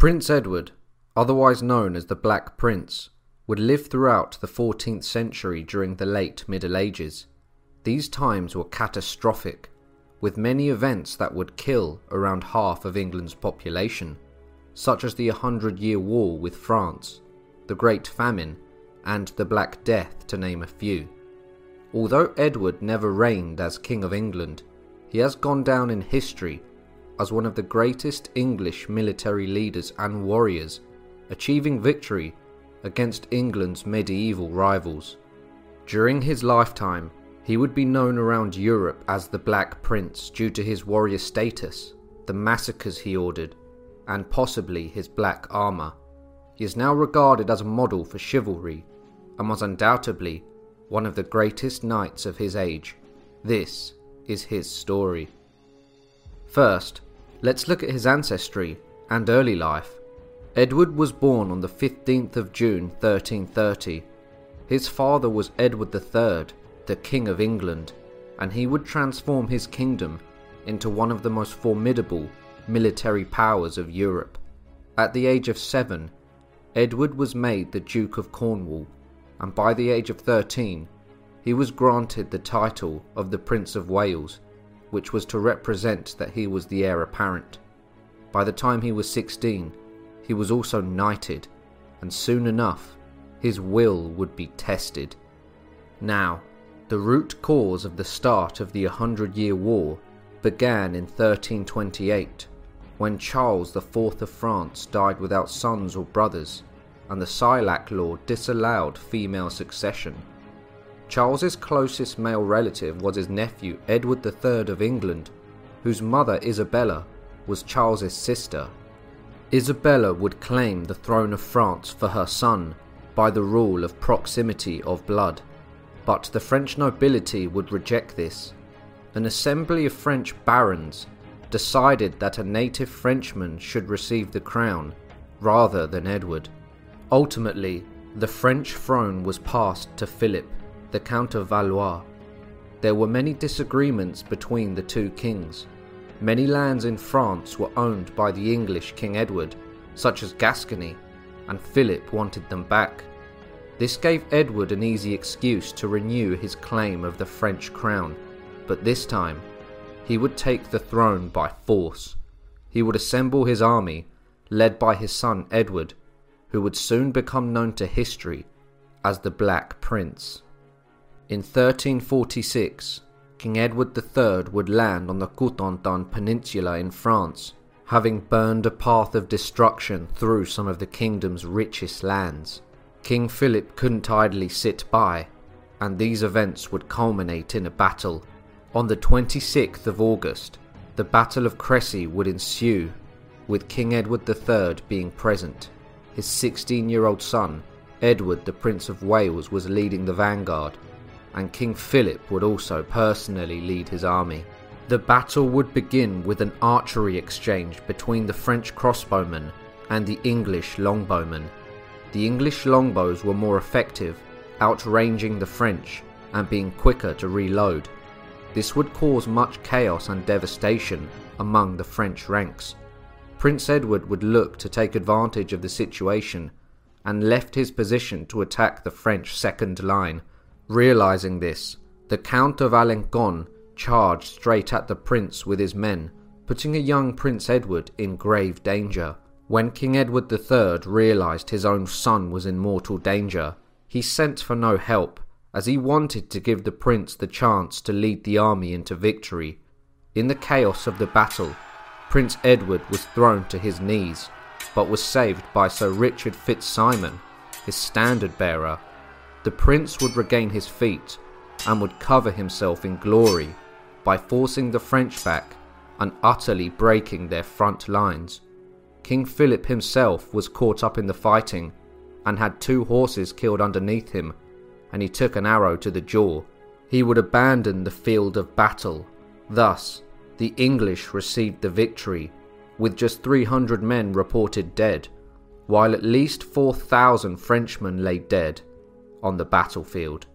Prince Edward, otherwise known as the Black Prince, would live throughout the 14th century during the late Middle Ages. These times were catastrophic, with many events that would kill around half of England's population, such as the Hundred Year War with France, the Great Famine, and the Black Death, to name a few. Although Edward never reigned as King of England, he has gone down in history as one of the greatest English military leaders and warriors, achieving victory against England's medieval rivals. During his lifetime, he would be known around Europe as the Black Prince due to his warrior status, the massacres he ordered, and possibly his black armour. He is now regarded as a model for chivalry and was undoubtedly one of the greatest knights of his age. This is his story. First, let's look at his ancestry and early life. Edward was born on the 15th of June 1330. His father was Edward III, the King of England, and he would transform his kingdom into one of the most formidable military powers of Europe. At the age of seven, Edward was made the Duke of Cornwall, and by the age of 13, he was granted the title of the Prince of Wales, which was to represent that he was the heir apparent. By the time he was 16, he was also knighted, and soon enough, his will would be tested. Now, the root cause of the start of the Hundred Year War began in 1328, when Charles IV of France died without sons or brothers, and the Salic law disallowed female succession. Charles's closest male relative was his nephew Edward III of England, whose mother Isabella was Charles's sister. Isabella would claim the throne of France for her son by the rule of proximity of blood, but the French nobility would reject this. An assembly of French barons decided that a native Frenchman should receive the crown rather than Edward. Ultimately, the French throne was passed to Philip, the Count of Valois. There were many disagreements between the two kings. Many lands in France were owned by the English King Edward, such as Gascony, and Philip wanted them back. This gave Edward an easy excuse to renew his claim of the French crown, but this time he would take the throne by force. He would assemble his army, led by his son Edward, who would soon become known to history as the Black Prince. In 1346, King Edward III would land on the Cotentin Peninsula in France, having burned a path of destruction through some of the kingdom's richest lands. King Philip couldn't idly sit by, and these events would culminate in a battle. On the 26th of August, the Battle of Crecy would ensue, with King Edward III being present. His 16 year old son, Edward, the Prince of Wales, was leading the vanguard and King Philip would also personally lead his army. The battle would begin with an archery exchange between the French crossbowmen and the English longbowmen. The English longbows were more effective, outranging the French and being quicker to reload. This would cause much chaos and devastation among the French ranks. Prince Edward would look to take advantage of the situation and left his position to attack the French second line Realizing this, the Count of Alençon charged straight at the prince with his men, putting a young Prince Edward in grave danger. When King Edward III realized his own son was in mortal danger, he sent for no help, as he wanted to give the prince the chance to lead the army into victory. In the chaos of the battle, Prince Edward was thrown to his knees, but was saved by Sir Richard Fitzsimon, his standard bearer, the prince would regain his feet and would cover himself in glory by forcing the French back and utterly breaking their front lines. King Philip himself was caught up in the fighting and had two horses killed underneath him, and he took an arrow to the jaw. He would abandon the field of battle. Thus, the English received the victory, with just 300 men reported dead, while at least 4,000 Frenchmen lay dead on the battlefield.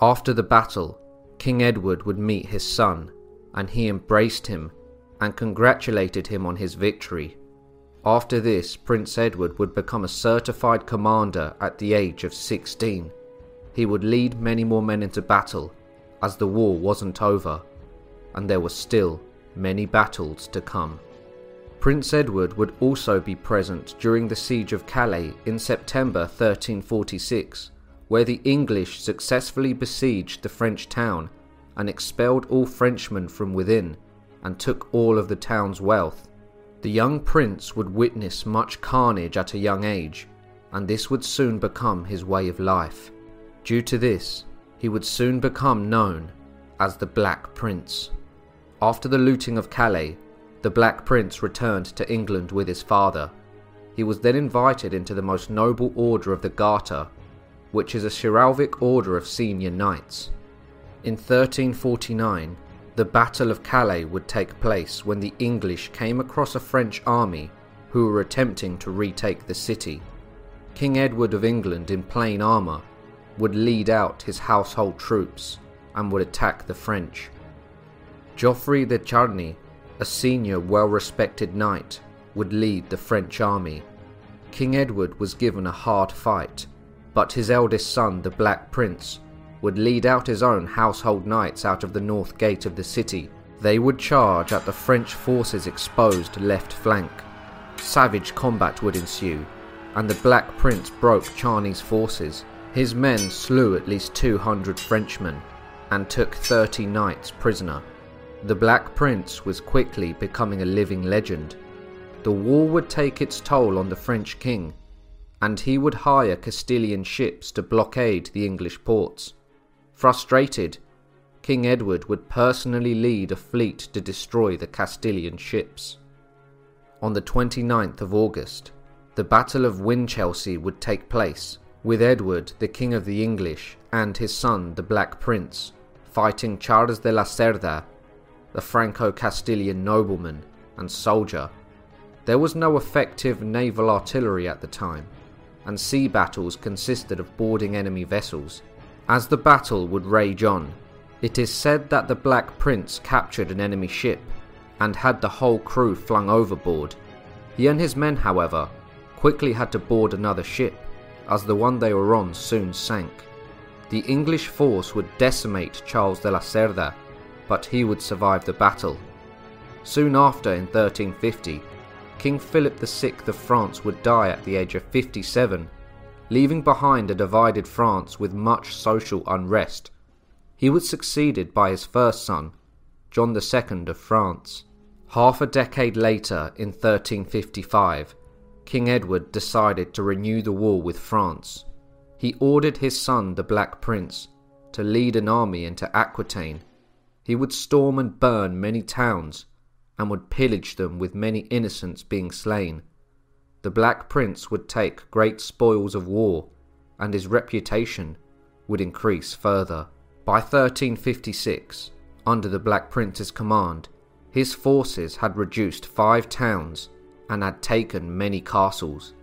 After the battle, King Edward would meet his son, and he embraced him and congratulated him on his victory. After this, Prince Edward would become a certified commander at the age of 16. He would lead many more men into battle, as the war wasn't over, and there were still many battles to come. Prince Edward would also be present during the Siege of Calais in September 1346, where the English successfully besieged the French town and expelled all Frenchmen from within and took all of the town's wealth. The young prince would witness much carnage at a young age, and this would soon become his way of life. Due to this, he would soon become known as the Black Prince. After the looting of Calais, the Black Prince returned to England with his father. He was then invited into the most noble order of the Garter, which is a chivalric order of senior knights. In 1349, the Battle of Calais would take place when the English came across a French army who were attempting to retake the city. King Edward of England in plain armour would lead out his household troops and would attack the French. Geoffrey de Charny, a senior well respected knight, would lead the French army. King Edward was given a hard fight, but his eldest son, the Black Prince, would lead out his own household knights out of the north gate of the city. They would charge at the French forces' exposed left flank. Savage combat would ensue, and the Black Prince broke Charny's forces. His men slew at least 200 Frenchmen and took 30 knights prisoner. The Black Prince was quickly becoming a living legend. The war would take its toll on the French king, and he would hire Castilian ships to blockade the English ports. Frustrated, King Edward would personally lead a fleet to destroy the Castilian ships. On the 29th of August, the Battle of Winchelsea would take place, with Edward, the King of the English, and his son, the Black Prince, fighting Charles de la Cerda, the Franco Castilian nobleman and soldier. There was no effective naval artillery at the time, and sea battles consisted of boarding enemy vessels as the battle would rage on, it is said that the Black Prince captured an enemy ship and had the whole crew flung overboard. He and his men, however, quickly had to board another ship, as the one they were on soon sank. The English force would decimate Charles de la Cerda, but he would survive the battle. Soon after, in 1350, King Philip VI of France would die at the age of 57 leaving behind a divided France with much social unrest. He was succeeded by his first son, John II of France. Half a decade later, in 1355, King Edward decided to renew the war with France. He ordered his son, the Black Prince, to lead an army into Aquitaine. He would storm and burn many towns and would pillage them with many innocents being slain the Black Prince would take great spoils of war, and his reputation would increase further. By 1356, under the Black Prince's command, his forces had reduced five towns and had taken many castles.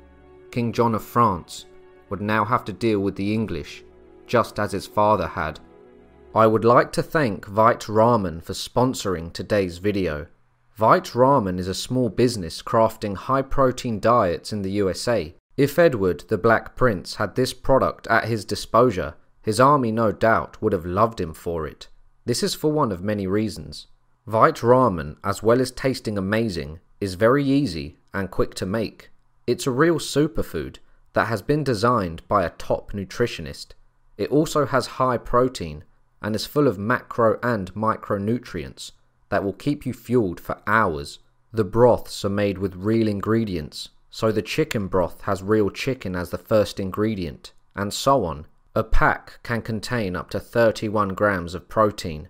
King John of France would now have to deal with the English, just as his father had. I would like to thank Vite Ramen for sponsoring today's video. Vite Ramen is a small business crafting high protein diets in the USA. If Edward, the Black Prince, had this product at his disposal, his army no doubt would have loved him for it. This is for one of many reasons. Vite Ramen, as well as tasting amazing, is very easy and quick to make. It's a real superfood that has been designed by a top nutritionist. It also has high protein and is full of macro and micronutrients that will keep you fueled for hours. The broths are made with real ingredients, so the chicken broth has real chicken as the first ingredient, and so on. A pack can contain up to 31 grams of protein,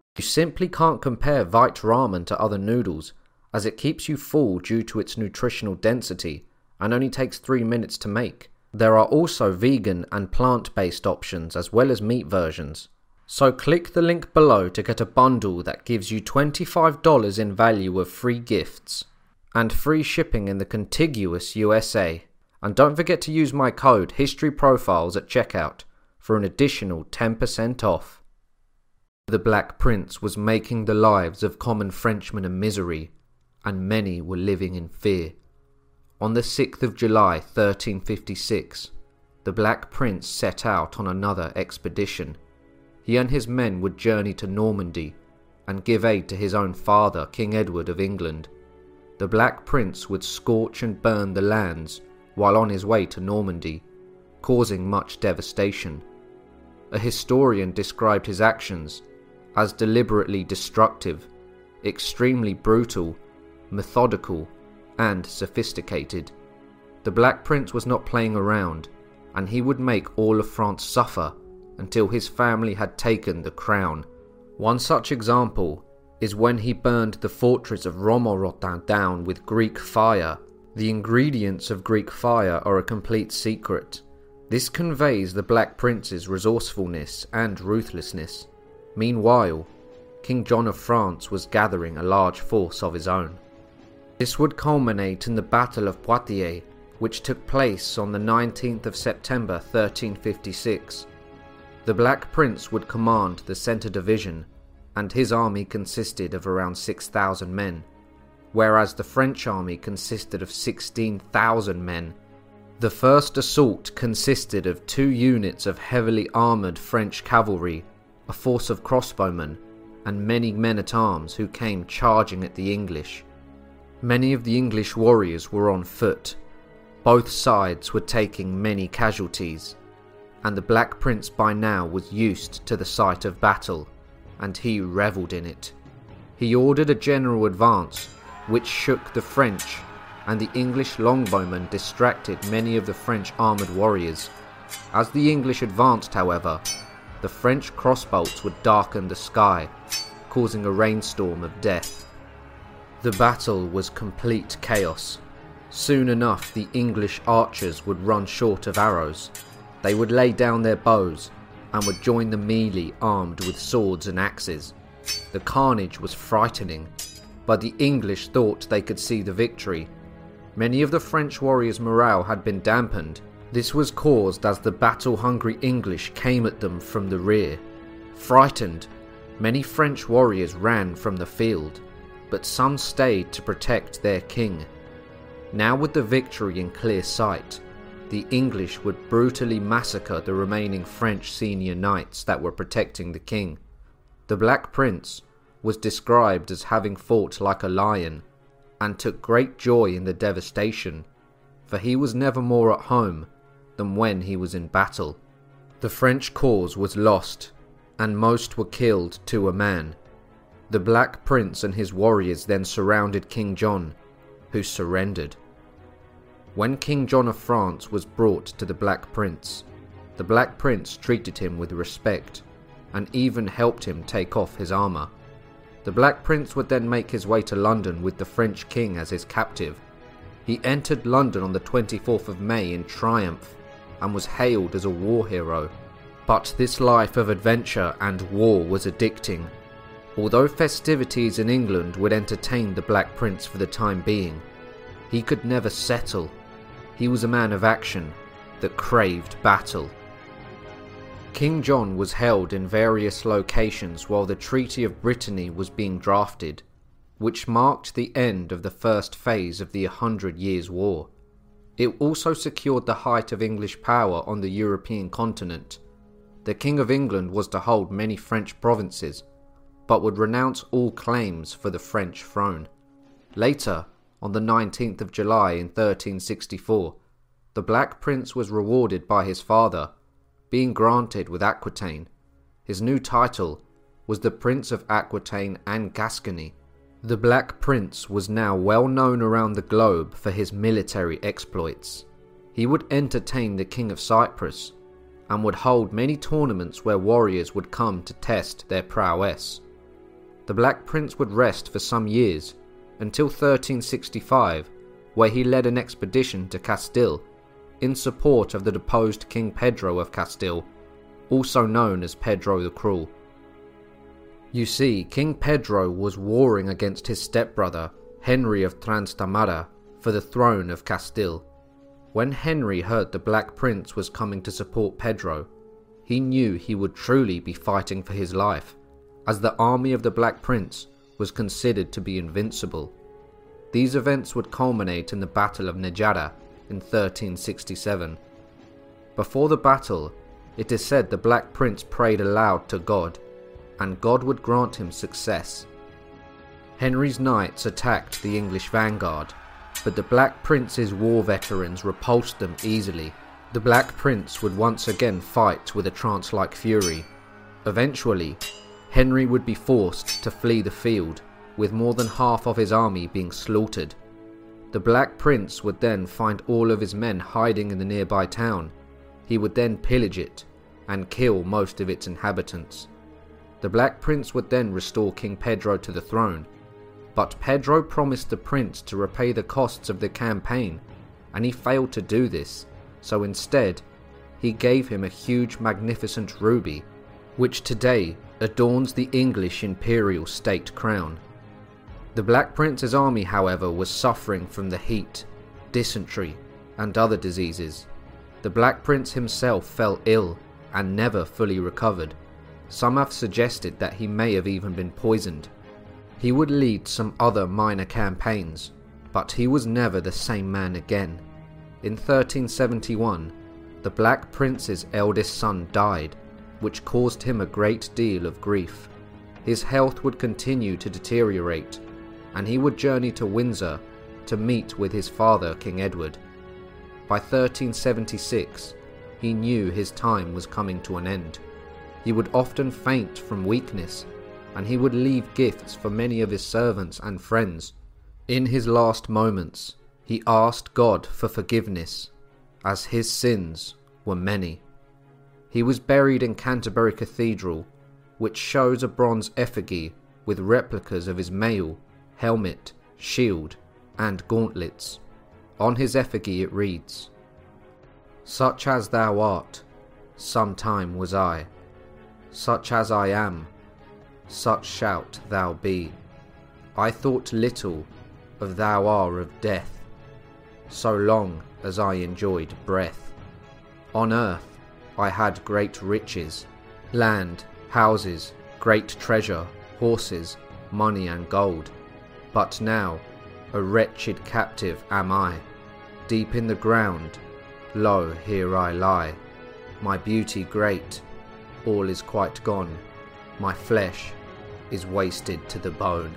You simply can't compare Vite ramen to other noodles, as it keeps you full due to its nutritional density and only takes 3 minutes to make. There are also vegan and plant based options as well as meat versions. So click the link below to get a bundle that gives you $25 in value of free gifts and free shipping in the contiguous USA. And don't forget to use my code History Profiles at checkout for an additional 10% off. The Black Prince was making the lives of common Frenchmen a misery, and many were living in fear. On the 6th of July 1356, the Black Prince set out on another expedition. He and his men would journey to Normandy and give aid to his own father, King Edward of England. The Black Prince would scorch and burn the lands while on his way to Normandy, causing much devastation. A historian described his actions as deliberately destructive, extremely brutal, methodical, and sophisticated. The Black Prince was not playing around, and he would make all of France suffer until his family had taken the crown. One such example is when he burned the fortress of Romorantin down with Greek fire. The ingredients of Greek fire are a complete secret. This conveys the Black Prince's resourcefulness and ruthlessness. Meanwhile, King John of France was gathering a large force of his own. This would culminate in the Battle of Poitiers, which took place on the 19th of September 1356. The Black Prince would command the Centre Division, and his army consisted of around 6,000 men, whereas the French army consisted of 16,000 men. The first assault consisted of two units of heavily armoured French cavalry, a force of crossbowmen, and many men at arms who came charging at the English. Many of the English warriors were on foot. Both sides were taking many casualties, and the Black Prince by now was used to the sight of battle, and he revelled in it. He ordered a general advance, which shook the French, and the English longbowmen distracted many of the French armoured warriors. As the English advanced, however, the French crossbolts would darken the sky, causing a rainstorm of death. The battle was complete chaos. Soon enough, the English archers would run short of arrows. They would lay down their bows and would join the melee armed with swords and axes. The carnage was frightening, but the English thought they could see the victory. Many of the French warriors' morale had been dampened. This was caused as the battle hungry English came at them from the rear. Frightened, many French warriors ran from the field but some stayed to protect their king. Now, with the victory in clear sight, the English would brutally massacre the remaining French senior knights that were protecting the king. The Black Prince was described as having fought like a lion and took great joy in the devastation, for he was never more at home than when he was in battle. The French cause was lost, and most were killed to a man. The Black Prince and his warriors then surrounded King John, who surrendered. When King John of France was brought to the Black Prince, the Black Prince treated him with respect and even helped him take off his armour. The Black Prince would then make his way to London with the French king as his captive. He entered London on the 24th of May in triumph and was hailed as a war hero. But this life of adventure and war was addicting Although festivities in England would entertain the Black Prince for the time being, he could never settle. He was a man of action that craved battle. King John was held in various locations while the Treaty of Brétigny was being drafted, which marked the end of the first phase of the Hundred Years' War. It also secured the height of English power on the European continent. The King of England was to hold many French provinces, but would renounce all claims for the French throne. Later, on the 19th of July in 1364, the Black Prince was rewarded by his father, being granted with Aquitaine. His new title was the Prince of Aquitaine and Gascony. The Black Prince was now well known around the globe for his military exploits. He would entertain the King of Cyprus and would hold many tournaments where warriors would come to test their prowess. The Black Prince would rest for some years until 1365, where he led an expedition to Castile in support of the deposed King Pedro of Castile, also known as Pedro the Cruel. You see, King Pedro was warring against his stepbrother, Henry of Trastamara, for the throne of Castile. When Henry heard the Black Prince was coming to support Pedro, he knew he would truly be fighting for his life, as the army of the Black Prince was considered to be invincible. These events would culminate in the Battle of Nájera in 1367. Before the battle, it is said the Black Prince prayed aloud to God, and God would grant him success. Henry's knights attacked the English vanguard, but the Black Prince's war veterans repulsed them easily. The Black Prince would once again fight with a trance like fury. Eventually, Henry would be forced to flee the field, with more than half of his army being slaughtered. The Black Prince would then find all of his men hiding in the nearby town. He would then pillage it and kill most of its inhabitants. The Black Prince would then restore King Pedro to the throne but Pedro promised the prince to repay the costs of the campaign, and he failed to do this, so instead, he gave him a huge magnificent ruby, which today adorns the English imperial state crown. The Black Prince's army, however, was suffering from the heat, dysentery, and other diseases. The Black Prince himself fell ill and never fully recovered. Some have suggested that he may have even been poisoned. He would lead some other minor campaigns, but he was never the same man again. In 1371, the Black Prince's eldest son died, which caused him a great deal of grief. His health would continue to deteriorate, and he would journey to Windsor to meet with his father, King Edward. By 1376, he knew his time was coming to an end. He would often faint from weakness and he would leave gifts for many of his servants and friends. In his last moments, he asked God for forgiveness, as his sins were many. He was buried in Canterbury Cathedral, which shows a bronze effigy with replicas of his mail, helmet, shield, and gauntlets. On his effigy it reads, Such as thou art, sometime was I. Such as I am, such shalt thou be. I thought little of thou are of death, so long as I enjoyed breath. On earth I had great riches, land, houses, great treasure, horses, money and gold. But now a wretched captive am I, deep in the ground, lo here I lie. My beauty great, all is quite gone, my flesh is wasted to the bone.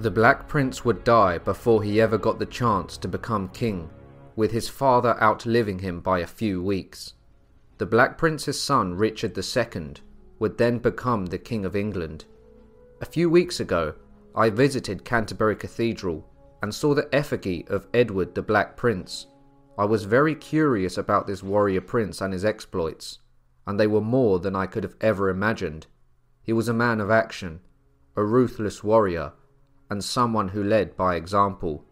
The Black Prince would die before he ever got the chance to become king, with his father outliving him by a few weeks. The Black Prince's son, Richard II, would then become the King of England. A few weeks ago, I visited Canterbury Cathedral and saw the effigy of Edward the Black Prince. I was very curious about this warrior prince and his exploits, and they were more than I could have ever imagined. He was a man of action, a ruthless warrior, and someone who led by example.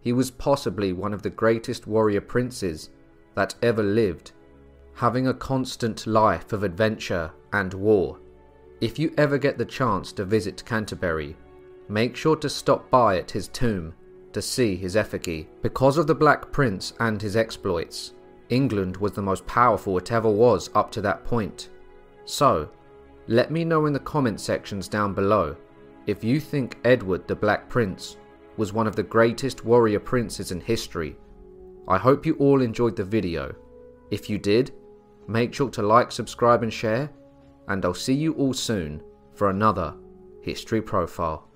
He was possibly one of the greatest warrior princes that ever lived, having a constant life of adventure and war. If you ever get the chance to visit Canterbury, make sure to stop by at his tomb to see his effigy. Because of the Black Prince and his exploits, England was the most powerful it ever was up to that point. So, let me know in the comment sections down below if you think Edward the Black Prince was one of the greatest warrior princes in history. I hope you all enjoyed the video. If you did, make sure to like, subscribe and share, and I'll see you all soon for another History Profile.